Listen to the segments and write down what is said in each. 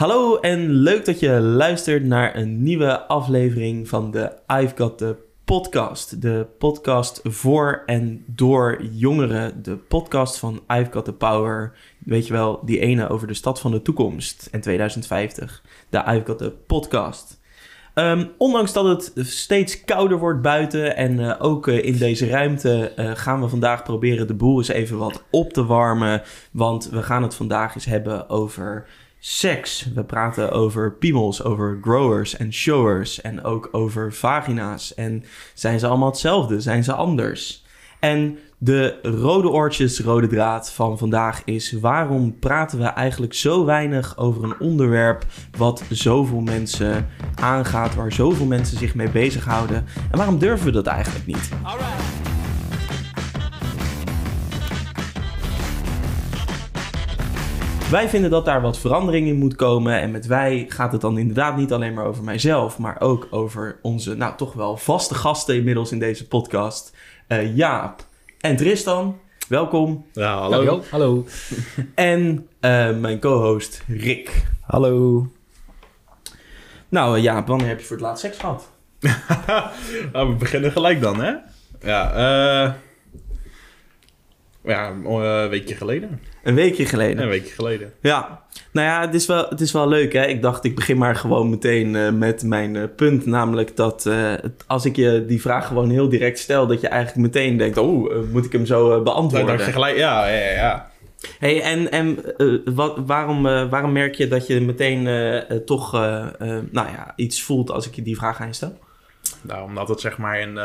Hallo en leuk dat je luistert naar een nieuwe aflevering van de I've Got The podcast. De podcast voor en door jongeren. De podcast van I've Got The Power. Weet je wel, die ene over de stad van de toekomst en 2050. De I've Got The podcast. Um, ondanks dat het steeds kouder wordt buiten en uh, ook uh, in deze ruimte uh, gaan we vandaag proberen de boel eens even wat op te warmen. Want we gaan het vandaag eens hebben over seks. We praten over piemels, over growers en showers en ook over vagina's. En zijn ze allemaal hetzelfde? Zijn ze anders? En de rode oortjes, rode draad van vandaag is: waarom praten we eigenlijk zo weinig over een onderwerp wat zoveel mensen aangaat, waar zoveel mensen zich mee bezighouden? En waarom durven we dat eigenlijk niet? Wij vinden dat daar wat verandering in moet komen. En met wij gaat het dan inderdaad niet alleen maar over mijzelf, maar ook over onze, nou toch wel vaste gasten inmiddels in deze podcast. Uh, Jaap en Tristan. Welkom. Ja, hallo. Hallo. hallo. en uh, mijn co-host Rick. Hallo. Nou uh, Jaap, wanneer heb je voor het laatst seks gehad? nou, we beginnen gelijk dan, hè? Ja, eh... Ja, een weekje geleden. Een weekje geleden? Een weekje geleden. Ja. Nou ja, het is wel, het is wel leuk, hè? Ik dacht, ik begin maar gewoon meteen uh, met mijn uh, punt. Namelijk dat uh, als ik je die vraag gewoon heel direct stel... dat je eigenlijk meteen denkt, oh, moet ik hem zo beantwoorden? Nou, je gelijk, ja, ja, ja. hey, en, en wat, waarom, waarom merk je dat je meteen toch nou ja, iets voelt als ik je die vraag aanstel? Nou, omdat het zeg maar in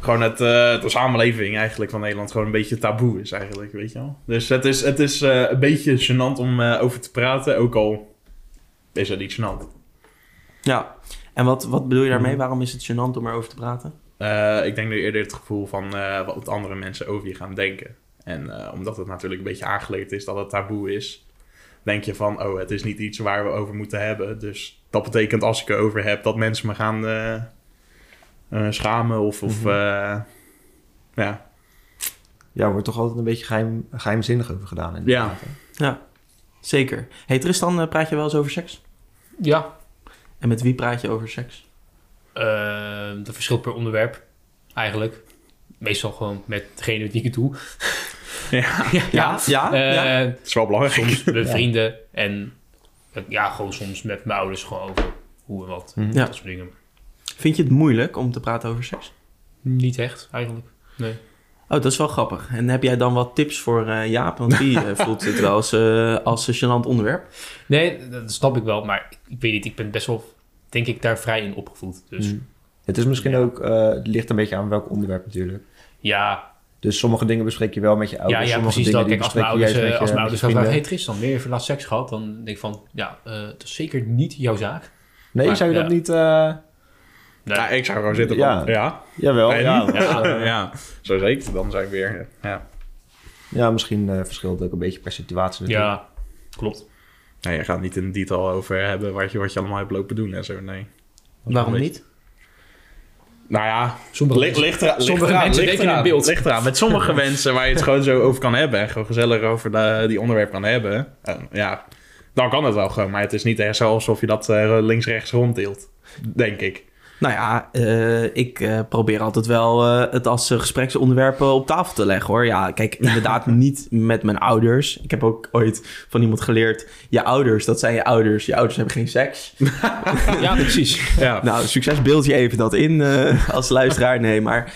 gewoon het, uh, de samenleving eigenlijk van Nederland gewoon een beetje taboe is eigenlijk, weet je wel. Dus het is, het is uh, een beetje gênant om uh, over te praten, ook al is het niet gênant. Ja, en wat, wat bedoel je daarmee? Waarom is het gênant om erover te praten? ik denk nu eerder het gevoel van wat andere mensen over je gaan denken. En omdat het natuurlijk een beetje aangeleerd is dat het taboe is, denk je van, oh, het is niet iets waar we over moeten hebben. Dus dat betekent als ik erover heb, dat mensen me gaan uh, schamen of, of mm -hmm. uh, ja. Ja, er wordt toch altijd een beetje geheim, geheimzinnig over gedaan. Ja. ja, zeker. Hey Tristan, uh, praat je wel eens over seks? Ja. En met wie praat je over seks? dat verschilt per onderwerp, eigenlijk. Meestal gewoon met degene die ik het doe. ja, ja, ja. ja, ja. Dat is wel belangrijk. Soms met vrienden en ja, gewoon soms met mijn ouders gewoon over hoe en wat. Mm -hmm. Dat soort dingen. Vind je het moeilijk om te praten over seks? Niet echt, eigenlijk. Nee. Oh, dat is wel grappig. En heb jij dan wat tips voor uh, Jaap? Want die uh, voelt het wel als, uh, als een gênant onderwerp. Nee, dat snap ik wel. Maar ik weet niet, ik ben best wel, denk ik, daar vrij in opgevoed. Dus, mm. Het is misschien ja. ook, het ligt een beetje aan welk onderwerp natuurlijk. Ja. Dus sommige dingen bespreek je wel met je ouders. Ja, ja sommige precies. Dingen dat, kijk, als mijn ouders, je, als mijn ouders gaan vragen, hey Tristan, weer even seks gehad? Dan denk ik van, ja, het is zeker niet jouw zaak. Nee, maar, zou je ja. dat niet... Nee. Ja, ik zou gewoon zitten. Ja. Van, ja. Jawel. En, ja, ja, ja, zo zeker. Dan zijn we weer. Ja, ja misschien uh, verschilt het ook een beetje per situatie. Natuurlijk. Ja, klopt. Nee, je gaat niet in detail over hebben wat je, wat je allemaal hebt lopen doen en zo. Nee. Waarom niet? Nou ja, sommige ligt, ligt, er, sommige mensen ligt denken in beeld. Ligt eraan. Met sommige mensen waar je het gewoon zo over kan hebben en gewoon gezellig over de, die onderwerp kan hebben. Uh, ja, dan kan het wel gewoon. Maar het is niet echt zo alsof je dat uh, links-rechts ronddeelt, denk ik. Nou ja, uh, ik uh, probeer altijd wel uh, het als gespreksonderwerpen op tafel te leggen hoor. Ja, kijk, inderdaad niet met mijn ouders. Ik heb ook ooit van iemand geleerd, je ouders, dat zijn je ouders. Je ouders hebben geen seks. ja, precies. Ja. Nou, succes beeld je even dat in als luisteraar. Nee, maar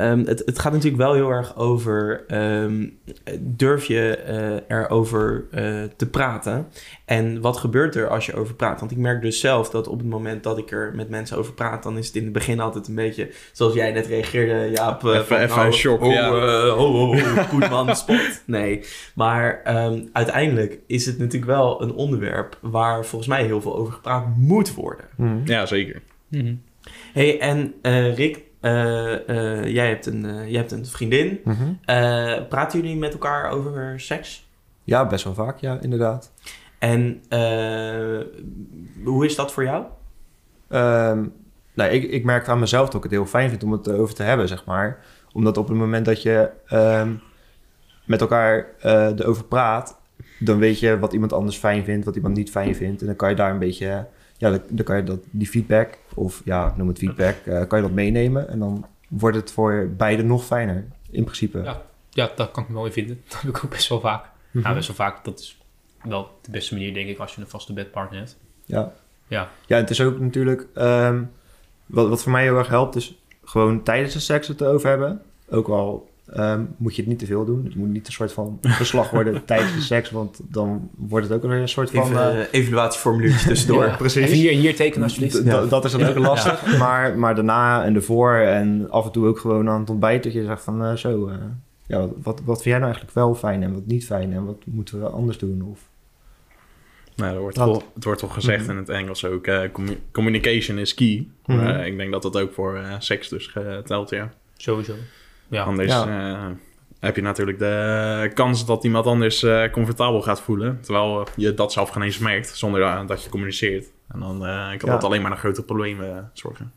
um, het, het, gaat natuurlijk wel heel erg over, um, durf je erover te praten? En wat gebeurt er als je over praat? Want ik merk dus zelf dat op het moment dat ik er met mensen over praat, dan is het in het begin altijd een beetje zoals jij net reageerde, Jaap. Uh, even, even nou, een shock, oh, ja. Uh, oh, oh, oh, goed man, spot. Nee, maar um, uiteindelijk is het natuurlijk wel een onderwerp waar volgens mij heel veel over gepraat moet worden. Mm. Ja, zeker. Mm-hmm. hey, en uh, Rick, jij, hebt een, jij hebt een vriendin. Mm-hmm. praten jullie met elkaar over seks? Ja, best wel vaak, ja, inderdaad. En uh, hoe is dat voor jou? Um, nou, ik, ik merk aan mezelf dat ik het heel fijn vind om het over te hebben, zeg maar. Omdat op het moment dat je um, met elkaar uh, erover praat, dan weet je wat iemand anders fijn vindt, wat iemand niet fijn vindt. En dan kan je daar een beetje, ja, dan, dan kan je dat, die feedback, of ja, noem het feedback, eh, kan je dat meenemen. En dan wordt het voor beide nog fijner, in principe. Ja. Ja, dat kan ik me wel in vinden. Dat heb ik ook best wel vaak. Mhm. Nou, best wel vaak. Dat is wel de beste manier, denk ik, als je een vaste bedpartner hebt. Ja. Ja. Ja, het is ook natuurlijk... ehm, wat, wat voor mij heel erg helpt, is gewoon tijdens de seks het erover hebben. Ook al ehm, moet je het niet te veel doen. Het moet niet een soort van verslag worden tijdens de seks, want dan wordt het ook weer een soort van... Even eh, eh, evaluatieformuliertje tussendoor. Ja. precies. Even hier, hier tekenen, alsjeblieft. Dat- is dan ook lastig. Maar, maar daarna en ervoor en af en toe ook gewoon aan het ontbijt... dat je zegt van eh, zo... eh, ja, wat, wat, wat vind jij nou eigenlijk wel fijn en wat niet fijn... en wat moeten we anders doen? Of, Nou, er wordt Dat- wel, het wordt wel gezegd in het Engels ook, eh, commu- communication is key. Maar, eh, ik denk dat dat ook voor eh, seks dus geteld, ja. Sowieso. Ja. Anders eh, heb je natuurlijk de kans dat iemand anders eh, comfortabel gaat voelen. Terwijl je dat zelf geen eens merkt, zonder dat je communiceert. En dan eh, kan Ja. dat alleen maar naar grote problemen zorgen.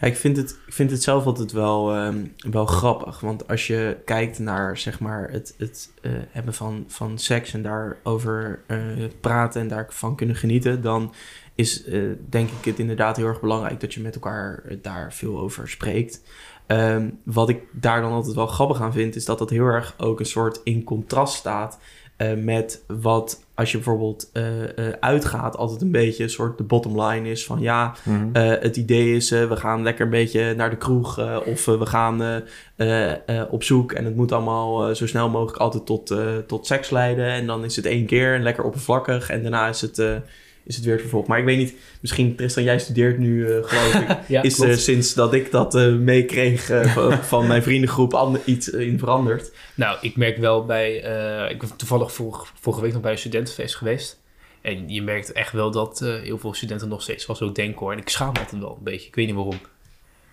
Ja, ik vind het, ik vind het zelf altijd wel, ehm, wel grappig. Want als je kijkt naar zeg maar, het, het eh, hebben van, van seks en daarover eh praten en daarvan kunnen genieten, dan is eh, denk ik het inderdaad heel erg belangrijk dat je met elkaar daar veel over spreekt. Ehm, wat ik daar dan altijd wel grappig aan vind, is dat dat heel erg ook een soort in contrast staat eh, met wat als je bijvoorbeeld eh, eh, uitgaat, altijd een beetje een soort de bottom line is van ja, Mhm. het idee is, we gaan lekker een beetje naar de kroeg of we gaan op zoek en het moet allemaal zo snel mogelijk altijd tot, tot seks leiden. En dan is het één keer en lekker oppervlakkig en daarna is het, is het weer het vervolg. Maar ik weet niet, misschien Tristan, jij studeert nu eh, geloof ik. Ja, is klopt. eh, sinds dat ik dat eh, meekreeg van, mijn vriendengroep ander, iets in veranderd. Nou, ik merk wel bij... ik ben toevallig vorige, vorige week nog bij een studentenfeest geweest. En je merkt echt wel dat heel veel studenten nog steeds wel zo denken hoor. En ik schaam me altijd wel een beetje. Ik weet niet waarom.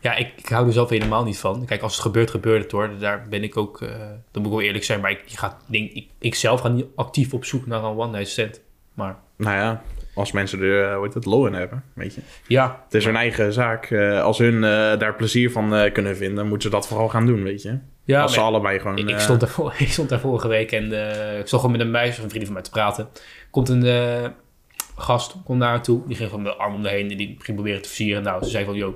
Ja, ik, ik hou er zelf helemaal niet van. Kijk, als het gebeurt, gebeurt het hoor. Daar ben ik ook... dan moet ik wel eerlijk zijn. Maar ik, gaat, denk, ik, ik zelf ga niet actief op zoek naar een one-night stand. Maar Nou ja, als mensen er, eh, hoe heet het, lol in hebben, weet je. ja, Het is hun eigen zaak. Eh, als hun eh, daar plezier van kunnen vinden, moeten ze dat vooral gaan doen, weet je. ja als ze allebei gewoon... Ik, ik, stond daar, voor- ik stond daar vorige week en ik stond gewoon met een meisje, een vriendin van mij, te praten. Komt een gast, komt naar haar toe. Die ging gewoon met de arm om de heen en die ging proberen te versieren. Nou, ze zei van, yo, ik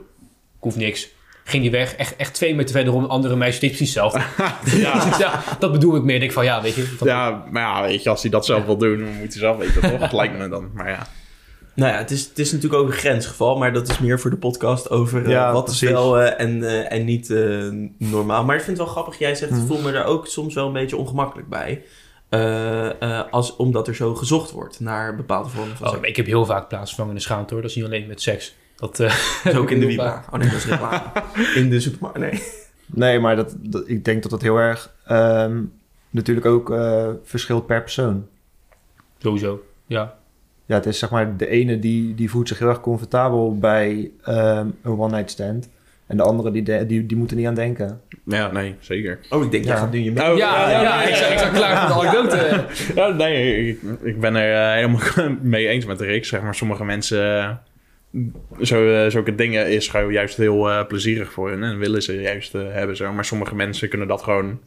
hoef niks. Ging die weg, echt, echt twee meter verderom, een andere meisje, deed precies hetzelfde. ja. ja, dat bedoel ik meer. Ik denk van, ja, weet je. van- Ja, maar ja, weet je, als hij dat zelf wil doen, dan moet hij zelf weten, toch? Lijkt me dan. Maar ja, Nou ja, het is, het is natuurlijk ook een grensgeval, maar dat is meer voor de podcast over eh, wat precies. is wel eh, en, eh, en niet eh, normaal. Maar ik vind het wel grappig, jij zegt, ik Mhm. voel me daar ook soms wel een beetje ongemakkelijk bij. Eh, eh, als, omdat er zo gezocht wordt naar bepaalde vormen van Oh, seks. maar ik heb heel vaak plaatsvervangende schaamte hoor. Dat is niet alleen met seks. Dat, eh, Dat is ook in de. Wiba. Oh nee, dat is reclame. in de supermarkt, nee. Nee, maar dat, dat, ik denk dat dat heel erg ehm, natuurlijk ook eh, verschilt per persoon. Sowieso, ja. Ja, het is zeg maar de ene die, die voelt zich heel erg comfortabel bij ehm, een one-night stand. En de andere die, de- die, die moet er niet aan denken. ja nee, zeker. Oh, ik denk, jij Ja. gaat nu je mee. Oh, ja, ja, ja, ik zat, klaar voor de anekdote. Ja, nee, ik, ik ben er eh, helemaal mee eens met Rick. Zeg maar, sommige mensen, zo, eh, zulke dingen is gewoon juist heel eh, plezierig voor hun. En willen ze juist eh, hebben zo. Maar sommige mensen kunnen dat gewoon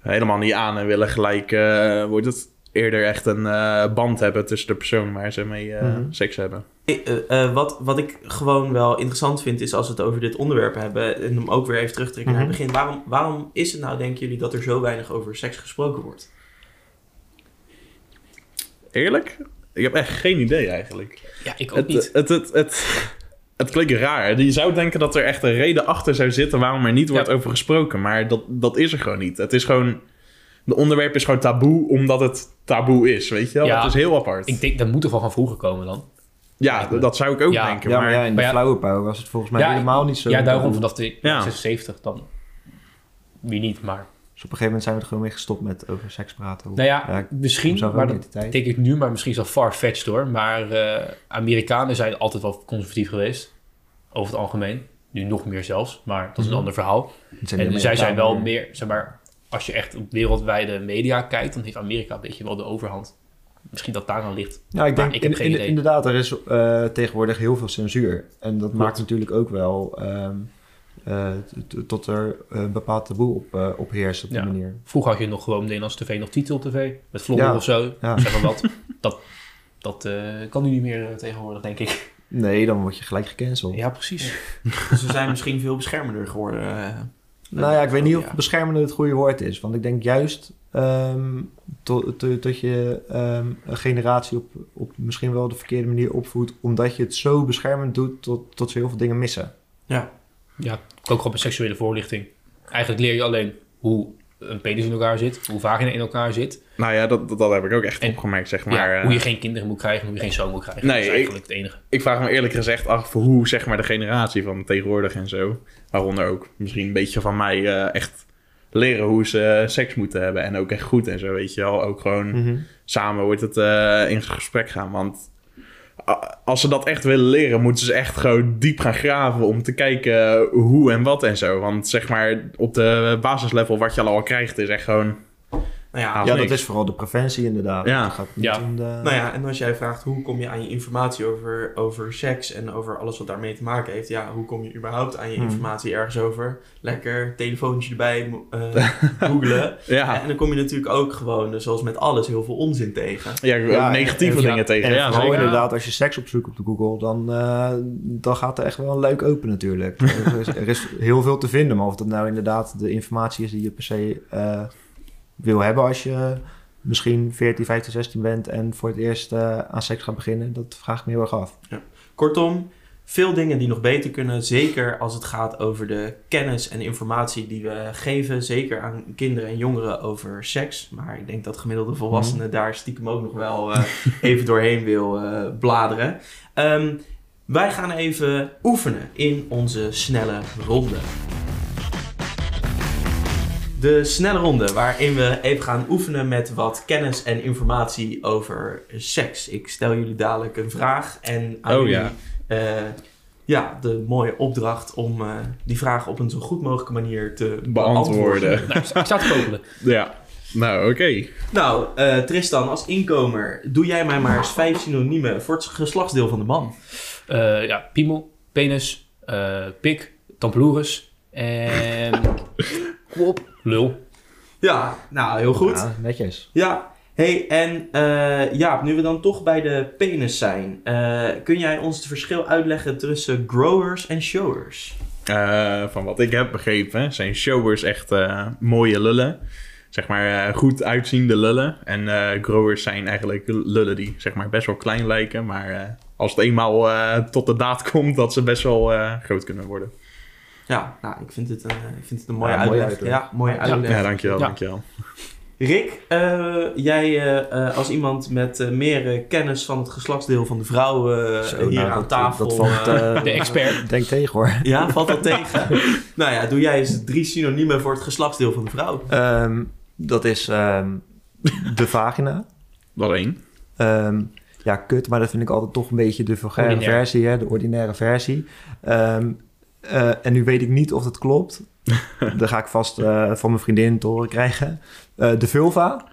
helemaal niet aan. En willen gelijk, eh wordt het eerder echt een eh, band hebben tussen de persoon waar ze mee eh, Mhm. seks hebben. Ik, wat, wat ik gewoon wel interessant vind, is als we het over dit onderwerp hebben, en hem ook weer even terugtrekken naar het Mhm. begin. Waarom, waarom is het nou, denken jullie, dat er zo weinig over seks gesproken wordt? Eerlijk? Ik heb echt geen idee eigenlijk. Ja, ik ook Het, niet. het, het, het, het klinkt raar. Je zou denken dat er echt een reden achter zou zitten waarom er niet wordt Ja. over gesproken. Maar dat, dat is er gewoon niet. Het is gewoon. De onderwerp is gewoon taboe omdat het taboe is. Weet je wel? Ja. Het is heel apart. Ik denk, dat moet toch wel van vroeger komen dan? ja, dat zou ik ook Ja. denken. Ja, maar maar ja, in de ja- power was het volgens mij Ja, helemaal niet zo. ja, daarom vanaf de Ja. 76 dan. Wie niet, maar... Dus op een gegeven moment zijn we er gewoon mee gestopt met over seks praten. Nou ja, misschien, maar dat denk ik nu, maar misschien is dat far-fetched hoor. Maar eh, Amerikanen zijn altijd wel conservatief geweest. Over het algemeen. Nu nog meer zelfs, maar dat is een Mhm. ander verhaal. Zijn En zij zijn wel meer, zeg maar, als je echt op wereldwijde media kijkt, dan heeft Amerika een beetje wel de overhand. Misschien dat daar aan ligt. Ja, ik Maar denk ik heb in- geen idee. inderdaad, er is eh, tegenwoordig heel veel censuur. En dat maakt natuurlijk ook wel ehm, eh, tot er een bepaald taboe op, eh, op heerst op die Ja. manier. Vroeger had je nog gewoon Nederlandse tv, nog titel tv. Met Ja. of zo. Ja. Zeg maar wat. Dat, dat eh, kan nu niet meer tegenwoordig, denk ik. Nee, dan word je gelijk gecanceld. Ja, precies. Dus we zijn misschien veel beschermender geworden. Nou ja, ik weet niet of Ja. beschermende het goede woord is. Want ik denk juist ehm, tot, tot, tot je ehm, een generatie op, op misschien wel de verkeerde manier opvoedt. Omdat je het zo beschermend doet tot, tot ze heel veel dingen missen. Ja. Ja, ook gewoon bij seksuele voorlichting. Eigenlijk leer je alleen hoe een penis in elkaar zit, hoe vagina in elkaar zit. Nou ja, dat, dat, dat heb ik ook echt En- opgemerkt, zeg maar. ja, eh, hoe je geen kinderen moet krijgen, hoe je geen zoon moet krijgen. Nee, dat is ik- eigenlijk het enige. Ik vraag me eerlijk gezegd af hoe zeg maar de generatie van tegenwoordig en zo, waaronder ook misschien een beetje van mij, eh, echt leren hoe ze eh, seks moeten hebben en ook echt goed en zo, weet je wel. Ook gewoon samen wordt het eh, in gesprek gaan, want als ze dat echt willen leren, moeten ze echt gewoon diep gaan graven om te kijken hoe en wat en zo. Want zeg maar op de basislevel wat je al, krijgt is echt gewoon... Nou ja, Ja, niks. dat is vooral de preventie inderdaad. Ja. Gaat niet Ja. om de... Nou ja, en als jij vraagt hoe kom je aan je informatie over, over seks en over alles wat daarmee te maken heeft, ja, hoe kom je überhaupt aan je Hmm. informatie ergens over? Lekker telefoontje erbij, eh googlen. Ja, En dan kom je natuurlijk ook gewoon, dus zoals met alles, heel veel onzin tegen. ja, Ja, negatieve en- dingen ja, tegen. En Ja, vooral zeker. inderdaad, als je seks opzoekt op de Google, dan, eh, dan gaat er echt wel een leuk open natuurlijk. er, is, er is heel veel te vinden, maar of dat nou inderdaad de informatie is die je per se eh, wil hebben als je misschien 14, 15, 16 bent en voor het eerst eh, aan seks gaat beginnen, dat vraag ik me heel erg af. Kortom, veel dingen die nog beter kunnen, zeker als het gaat over de kennis en informatie die we geven, zeker aan kinderen en jongeren over seks. Maar ik denk dat gemiddelde volwassenen daar stiekem ook nog wel eh, even doorheen wil eh, bladeren. Ehm, wij gaan even oefenen in onze snelle ronde. De snelle ronde, waarin we even gaan oefenen met wat kennis en informatie over seks. Ik stel jullie dadelijk een vraag en aan Oh, jullie ja. eh, ja, de mooie opdracht om eh, die vraag op een zo goed mogelijke manier te Beantwoorden. Nou, ik sta te popelen. Ja, nou oké. Nou, eh, Tristan, als inkomer, doe jij mij maar eens vijf synoniemen voor het geslachtsdeel van de man. Eh, ja, piemel, penis, eh, pik, tamploeris en... Kom op. Lul. Ja, nou, heel goed. Ja, netjes. Ja, hey, en eh Jaap, nu we dan toch bij de penis zijn, eh, kun jij ons het verschil uitleggen tussen growers en showers? Eh, van wat ik heb begrepen zijn showers echt eh, mooie lullen. Zeg maar eh, goed uitziende lullen. En eh, growers zijn eigenlijk lullen die zeg maar best wel klein lijken. Maar eh, als het eenmaal eh, tot de daad komt, dat ze best wel eh, groot kunnen worden. Ja, nou, ik vind het een, eh, ik vind het een mooie Ja, mooie uitleg. uitleg. Ja, mooie uitleg. Ja, dankjewel, Ja. dankjewel. Rick, eh, jij eh, als iemand met eh, meer kennis van het geslachtsdeel van de vrouw eh, Zo, hier nou, aan dat- tafel. Dat valt, De expert. Denk tegen hoor. ja, valt dat tegen? nou ja, doe jij eens drie synoniemen voor het geslachtsdeel van de vrouw. Ehm, dat is ehm, de vagina. Dat één. Ehm, ja, kut, maar dat vind ik altijd toch een beetje de vulgaire versie, hè, de ordinaire versie. Ehm, eh, en nu weet ik niet of dat klopt. Daar ga ik vast eh, van mijn vriendin te horen krijgen. Eh, de vulva?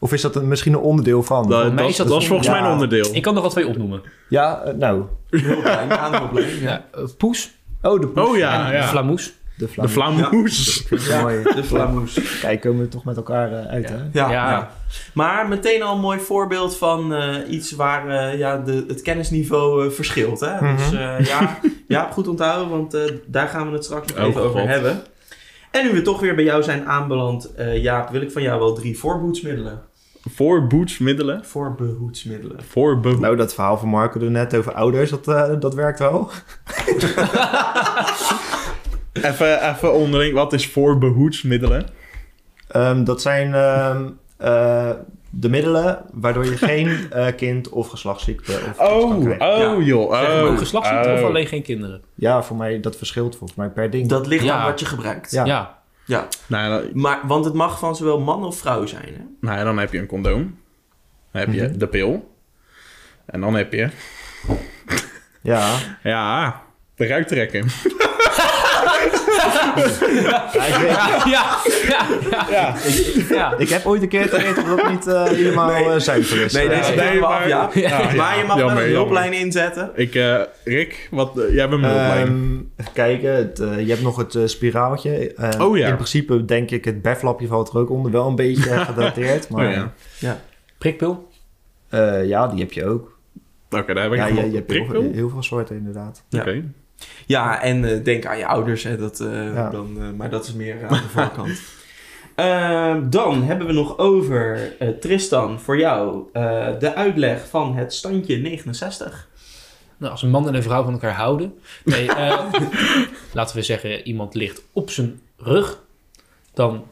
Of is dat een, misschien een onderdeel van? Dat, mij dat, is dat dat is volgens ja. mij een onderdeel. Ik kan nog wel twee opnoemen. Ja, nou. Heel klein, aanhooplijn. Ja. Poes Oh, de poes. Oh ja, en ja. flamoes. De flamoes. Ja, Mooi. de flamoes. Kijk, komen we toch met elkaar eh, uit, hè? Ja, Ja. ja. Maar meteen al een mooi voorbeeld van eh, iets waar eh, ja, de, het kennisniveau verschilt. Hè? Mhm. Dus eh, ja, ja, goed onthouden, want eh, daar gaan we het straks nog Oh, even over hebben. En nu we toch weer bij jou zijn aanbeland, eh, Jaap, wil ik van jou wel drie voorbehoedsmiddelen. Voorboedsmiddelen. Voorbehoedsmiddelen. Voorbe... Nou, dat verhaal van Marco er net over ouders, dat, dat werkt wel. Even, even onderling, wat is voorbehoedsmiddelen? Ehm, dat zijn ehm, eh, de middelen waardoor je geen eh, kind of geslachtsziekte of iets kan Oh, oh krijgen. joh. Zeg maar Oh, ook geslachtsziekte of oh. alleen geen kinderen? Ja, voor mij, dat verschilt volgens mij per ding. Dat ligt Ja. aan wat je gebruikt. Ja. Ja. Ja. Nou, dan- Maar, want het mag van zowel man of vrouw zijn. Hè? nou, dan heb je een condoom. Dan heb je Mhm. de pil. En dan heb je... Ja, Ja, de ruittrekken. Ja, ik, weet- Ja, ja, ja, Ja, ja. ik heb ooit een keer geweten dat het niet eh, helemaal Nee. eh, zuiver is. Nee, deze nee, maar- ja. Maar je mag wel een hulplijn inzetten. ik, eh, Rick, wat, jij bent mijn hulplijn. Ehm, even kijken, het, je hebt nog het spiraaltje. Oh ja. In principe denk ik, het beflapje valt er ook onder. Wel een beetje gedateerd, maar oh ja. Prikpil? eh, ja, die heb je ook. Oké, daar heb ik Ja, nog je, je hebt heel, veel- heel veel soorten inderdaad. Ja. Oké. Ja, en eh, denk aan je ouders. Hè, dat, eh, Ja. dan, eh, maar dat is meer aan de voorkant. Ehm, dan hebben we nog over, Tristan, voor jou, eh, de uitleg van het standje 69. Nou, als een man en een vrouw van elkaar houden. Nee, eh, laten we zeggen, iemand ligt op zijn rug. Dan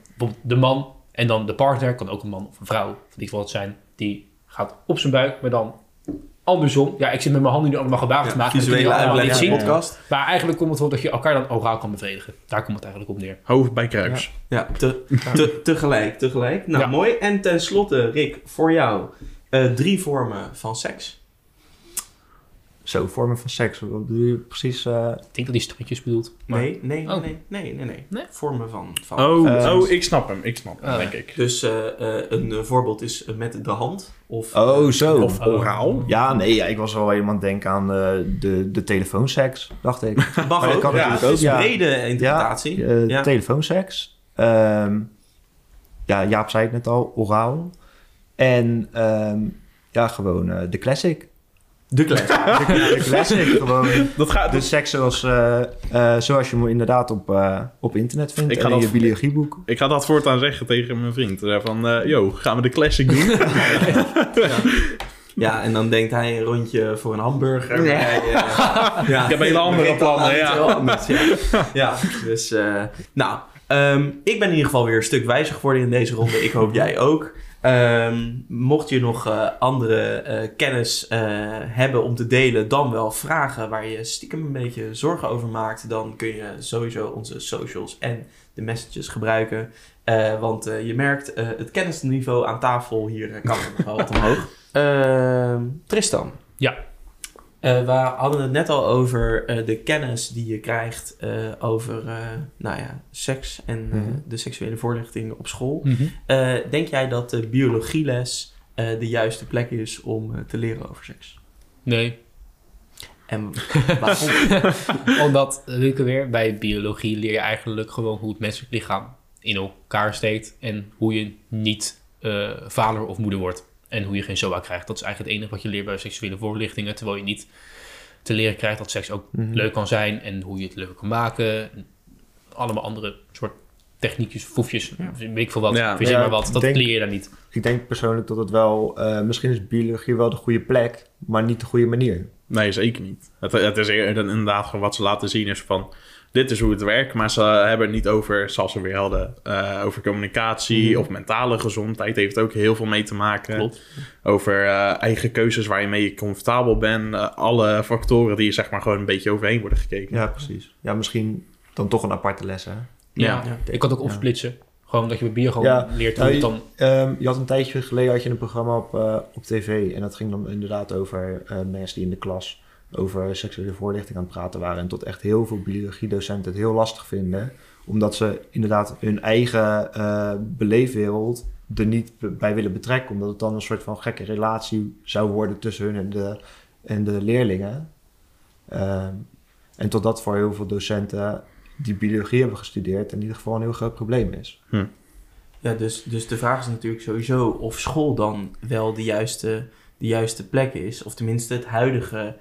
de man en dan de partner, kan ook een man of een vrouw, van die geval het zijn, die gaat op zijn buik, maar dan andersom. Ja, ik zit met mijn handen nu allemaal gebaren te maken. dat visuele uitleg niet van zien. de podcast. Maar eigenlijk komt het wel dat je elkaar dan oraal kan bevredigen. Daar komt het eigenlijk op neer. Hoofd bij kruis. Ja, te, te, tegelijk, tegelijk. Nou, Ja. mooi. En tenslotte, Rick, voor jou, eh, drie vormen van seks. Zo, vormen van seks. Wat bedoel je precies? eh, Ik denk dat die standjes bedoelt. Maar Nee, nee, Oh. nee, nee, nee, nee. Nee? Vormen van, van Oh, oh, ik snap hem. Ik snap hem, Ah. denk ik. Dus eh, eh, een voorbeeld is met de hand. Of, Oh, zo. Of oraal. Ja, nee, ja, ik was wel helemaal het denken aan eh, de, de telefoonseks, dacht ik. Mag Maar ook. kan ja, natuurlijk dat is ook, ja. brede interpretatie. Ja, Ja. telefoonseks. Ehm, ja, Jaap zei het net al, oraal. En ehm, ja, gewoon de classic. De classic. De, de classic, gewoon Dat gaat de dus. seks zoals, eh, eh, zoals je hem inderdaad op, eh, op internet vindt Ik ga en in je biologieboek. Ik ga dat voortaan zeggen tegen mijn vriend. Van, eh, yo, gaan we de classic doen? Ja, en dan denkt hij een rondje voor een hamburger. Ja. ja. Ik heb hele andere plannen, ja. anders, ja. ja, dus eh, nou, ehm, ik ben in ieder geval weer een stuk wijzer geworden in deze ronde. Ik hoop jij ook. Ehm, mocht je nog eh, andere eh, kennis eh, hebben om te delen, dan wel vragen waar je stiekem een beetje zorgen over maakt, dan kun je sowieso onze socials en de messages gebruiken. Want je merkt, het kennisniveau aan tafel hier kan nog wel wat omhoog. Ehm, Tristan. Ja. Eh, we hadden het net al over eh, de kennis die je krijgt eh, over nou ja, seks en Mhm. de seksuele voorlichting op school. Mhm. Denk jij dat de biologieles de juiste plek is om te leren over seks? Nee, En waarom? Omdat, ik weer, bij biologie leer je eigenlijk gewoon hoe het menselijk lichaam in elkaar steekt en hoe je niet vader of moeder wordt en hoe je geen SOA krijgt. Dat is eigenlijk het enige wat je leert bij seksuele voorlichtingen, terwijl je niet te leren krijgt dat seks ook Mhm. leuk kan zijn en hoe je het leuk kan maken. En allemaal andere soort techniekjes, foefjes, weet ik veel wat, Ja. verzin Ja, maar wat. Dat denk- leer je daar niet. Ik denk persoonlijk dat het wel, eh, misschien is biologie wel de goede plek, maar niet de goede manier. Nee, zeker niet. Het, het is eerder inderdaad gewoon wat ze laten zien is van... Dit is hoe het werkt, maar ze hebben het niet over, zoals we weer hadden... eh, over communicatie Mhm. of mentale gezondheid. Heeft ook heel veel mee te maken. Klopt. Over eh, eigen keuzes waar je mee comfortabel bent. Eh, alle factoren die er zeg maar gewoon een beetje overheen worden gekeken. Ja, precies. Ja, misschien dan toch een aparte les, hè? Ja, Ja. ik kan het ook Ja. opsplitsen. Gewoon dat je bij bier gewoon Ja. leert hoe het dan... Ehm, je had een tijdje geleden had je een programma op, op tv en dat ging dan inderdaad over eh, mensen die in de klas over seksuele voorlichting aan het praten waren en tot echt heel veel biologiedocenten het heel lastig vinden, omdat ze inderdaad hun eigen eh, beleefwereld er niet bij willen betrekken, omdat het dan een soort van gekke relatie zou worden tussen hun en de, en de leerlingen. Ehm, en tot dat voor heel veel docenten die biologie hebben gestudeerd in ieder geval een heel groot probleem is. Ja, dus, dus de vraag is natuurlijk sowieso of school dan wel de juiste, de juiste plek is. Of tenminste het huidige eh,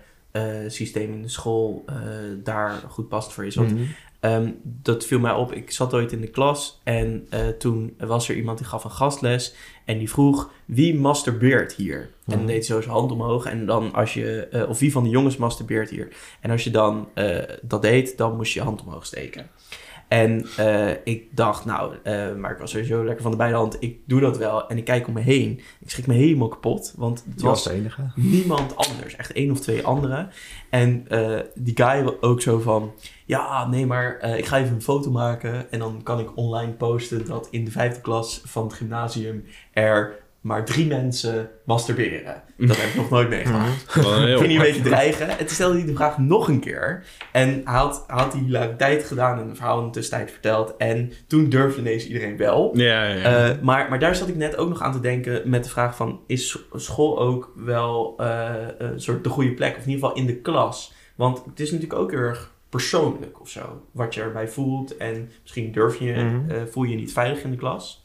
systeem in de school eh, daar goed past voor is. Want Mhm. Ehm, dat viel mij op. Ik zat ooit in de klas en eh, toen was er iemand die gaf een gastles en die vroeg wie masturbeert hier? En dan Mhm. deed hij zo zijn hand omhoog en dan als je, eh, of wie van de jongens masturbeert hier? En als je dan eh, dat deed, dan moest je je hand omhoog steken. En eh, ik dacht, nou, eh, maar ik was sowieso lekker van de beide hand. Ik doe dat wel en ik kijk om me heen. Ik schrik me helemaal kapot, want het was was de enige. niemand anders. Echt één of twee anderen. En eh, die guy ook zo van... Ja, nee, maar ik ga even een foto maken... en dan kan ik online posten dat in de vijfde klas van het gymnasium... er maar drie mensen masturberen. Dat heb ik nog nooit meegemaakt. Heel vind niet een beetje dreigen. En toen stelde hij de vraag nog een keer. En hij had, hij had die hilariteit gedaan en een verhaal in de tussentijd verteld. En toen durfde ineens iedereen wel. Ja, ja, ja. Eh, maar, maar daar zat ik net ook nog aan te denken met de vraag van... is scho- school ook wel eh, een soort de goede plek? Of in ieder geval in de klas? Want het is natuurlijk ook heel erg persoonlijk of zo. Wat je erbij voelt. En misschien durf je, Mhm. eh, voel je je niet veilig in de klas.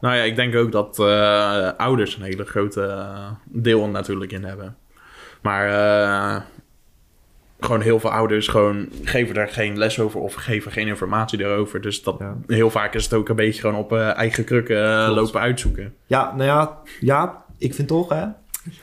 Nou ja, ik denk ook dat eh, ouders een hele grote eh, deel natuurlijk in hebben. Maar eh, gewoon heel veel ouders gewoon geven daar geen les over of geven geen informatie erover. Dus dat, Ja. heel vaak is het ook een beetje gewoon op eigen krukken lopen uitzoeken. Ja, nou ja, ja, ik vind toch, hè.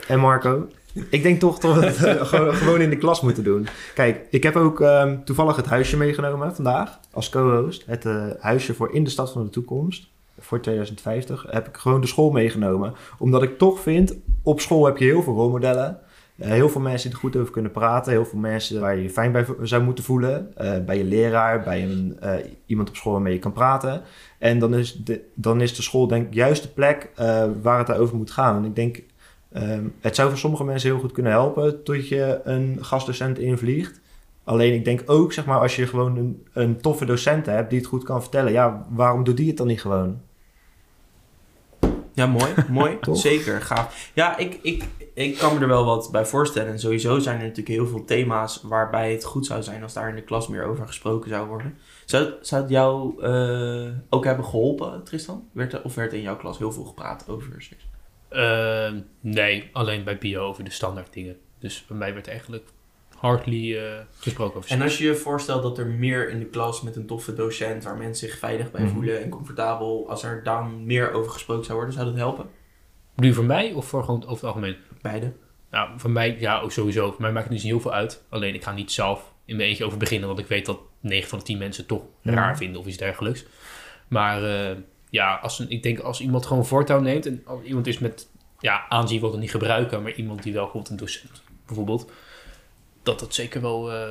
En Marco, ik denk toch dat we het gewoon, in de klas moeten doen. Kijk, ik heb ook ehm, toevallig het huisje meegenomen vandaag als co-host. Het huisje voor in de stad van de toekomst. Voor 2050 heb ik gewoon de school meegenomen. Omdat ik toch vind, op school heb je heel veel rolmodellen. Eh, heel veel mensen die er goed over kunnen praten. Heel veel mensen waar je je fijn bij zou moeten voelen. Eh, bij je leraar, bij een, eh, iemand op school waarmee je kan praten. En dan is de, dan is de school denk ik juist de plek waar het daarover moet gaan. En ik denk, ehm, het zou voor sommige mensen heel goed kunnen helpen tot je een gastdocent invliegt. Alleen ik denk ook, zeg maar, als je gewoon een, een toffe docent hebt die het goed kan vertellen. Ja, waarom doet die het dan niet gewoon? Ja, mooi. mooi. Zeker, gaaf. Ja, ik, ik, ik kan me er wel wat bij voorstellen. En sowieso zijn er natuurlijk heel veel thema's waarbij het goed zou zijn als daar in de klas meer over gesproken zou worden. Zou, zou het jou eh, ook hebben geholpen, Tristan? Werd er, of werd er in jouw klas heel veel gepraat over seks? Eh, nee, alleen bij bio over de standaard dingen. Dus bij mij werd eigenlijk hardly eh, gesproken over En als je je voorstelt dat er meer in de klas met een toffe docent, waar mensen zich veilig bij Mhm. voelen en comfortabel, als er dan meer over gesproken zou worden, zou dat helpen? Nu voor mij of voor gewoon over het algemeen? Beide. Nou, voor mij, ja, ook sowieso. Voor mij maakt het dus niet heel veel uit. Alleen ik ga niet zelf in mijn eentje over beginnen, want ik weet dat 9 van de 10 mensen het toch Ja. raar vinden of iets dergelijks. Maar eh, ja, als een, ik denk als iemand gewoon voortouw neemt en als iemand is met ja, aanzien wil het niet gebruiken, maar iemand die wel goed een docent bijvoorbeeld, dat dat zeker wel eh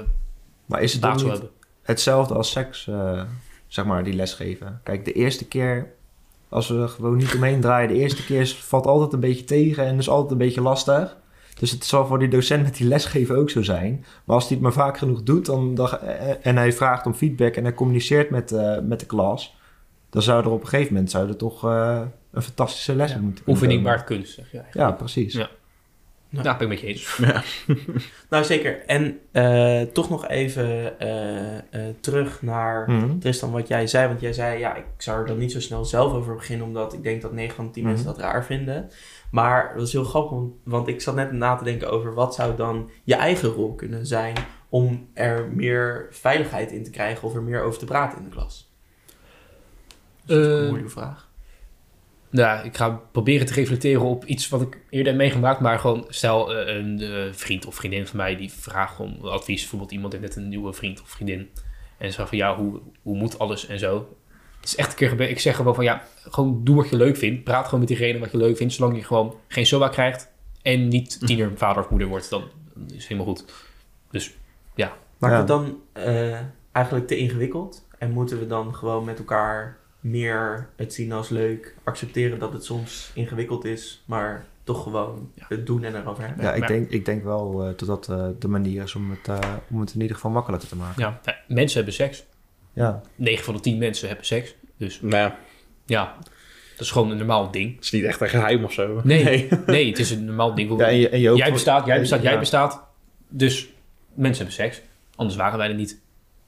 Maar is het dan niet hebben. hetzelfde als seks, eh, zeg maar, die lesgeven? Kijk, de eerste keer, als we er gewoon niet omheen draaien, de eerste keer is- valt altijd een beetje tegen en is altijd een beetje lastig. Dus het zal voor die docent met die lesgeven ook zo zijn. Maar als hij het maar vaak genoeg doet dan, dan, eh, en hij vraagt om feedback en hij communiceert met, met de klas, dan zou er op een gegeven moment zou er toch een fantastische les Ja. moeten kunnen Oefening komen. waard kunst, zeg je eigenlijk. Ja, precies. Ja. Ja. Ja, ben ik met je eens. Nou, zeker. En eh, toch nog even eh, eh, terug naar Mhm. Tristan, wat jij zei. Want jij zei, ja, ik zou er dan niet zo snel zelf over beginnen, omdat ik denk dat 9 van de 10 Mhm. mensen dat raar vinden. Maar dat is heel grappig, want, want ik zat net na te denken over wat zou dan je eigen rol kunnen zijn om er meer veiligheid in te krijgen of er meer over te praten in de klas. Dat is een Eh, moeilijke vraag. Nou, ik ga proberen te reflecteren op iets wat ik eerder heb meegemaakt. Maar gewoon, stel eh, een eh, vriend of vriendin van mij die vraagt om advies. Bijvoorbeeld iemand heeft net een nieuwe vriend of vriendin. En ze zegt van, ja, hoe, hoe moet alles en zo. Het is echt een keer gebeurd. Ik zeg gewoon van, ja, gewoon doe wat je leuk vindt. Praat gewoon met diegene wat je leuk vindt. Zolang je gewoon geen SOA krijgt. En niet tiener, vader of moeder wordt. Dan is het helemaal goed. Dus, Maakt Ja. het dan eh, eigenlijk te ingewikkeld? En moeten we dan gewoon met elkaar meer het zien als leuk, accepteren dat het soms ingewikkeld is, maar toch gewoon Ja. het doen en erover hebben? Ja, ik denk, ik denk wel eh, dat dat eh, de manier is om het, eh, om het in ieder geval makkelijker te maken. ja, ja, mensen hebben seks. Ja, 9 van de 10 mensen hebben seks. Dus Nou ja, ja, dat is gewoon een normaal ding. het is niet echt een geheim of zo. Nee, nee, het is een normaal ding. ja en je, en je ook jij bestaat, jij bestaat, jij Ja. bestaat. Dus mensen hebben seks. Anders waren wij er niet.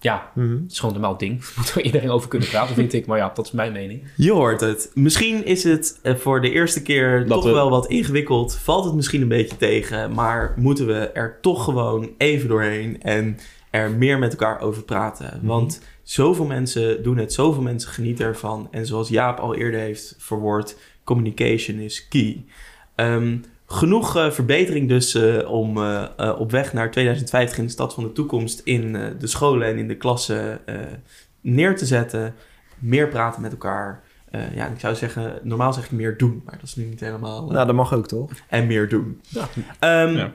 Ja, Mhm. het is gewoon een normaal ding. Daar moet er iedereen over kunnen praten, vind ik. Maar ja, dat is mijn mening. Je hoort het. Misschien is het eh, voor de eerste keer Dat toch we- wel wat ingewikkeld. Valt het misschien een beetje tegen. Maar moeten we er toch gewoon even doorheen en er meer met elkaar over praten. Mhm. Want zoveel mensen doen het, zoveel mensen genieten ervan. En zoals Jaap al eerder heeft verwoord, communication is key. Ehm, genoeg eh, verbetering dus eh, om eh, op weg naar 2050 in de stad van de toekomst in eh, de scholen en in de klassen eh, neer te zetten. Meer praten met elkaar. Eh, ja, ik zou zeggen, normaal zeg ik meer doen, maar dat is nu niet helemaal. Nou, dat mag ook toch? en meer doen. Ja. Ehm, Ja.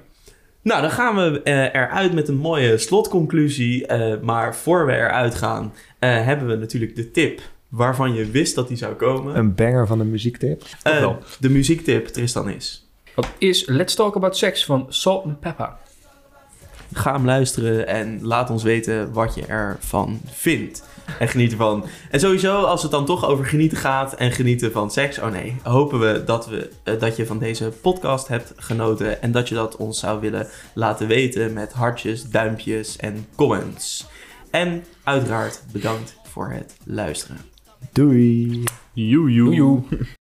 Nou, dan gaan we eruit met een mooie slotconclusie. eh, maar voor we eruit gaan, eh, hebben we natuurlijk de tip waarvan je wist dat die zou komen. Een banger van de muziektip. De muziektip, Tristan is. Dat is Let's Talk About Sex van Salt and Pepper. Ga hem luisteren en laat ons weten wat je ervan vindt. En geniet ervan. En sowieso, als het dan toch over genieten gaat en genieten van seks. Oh nee, hopen we dat, we, eh, dat je van deze podcast hebt genoten. En dat je dat ons zou willen laten weten met hartjes, duimpjes en comments. En uiteraard bedankt voor het luisteren. Doei! Joe, joe.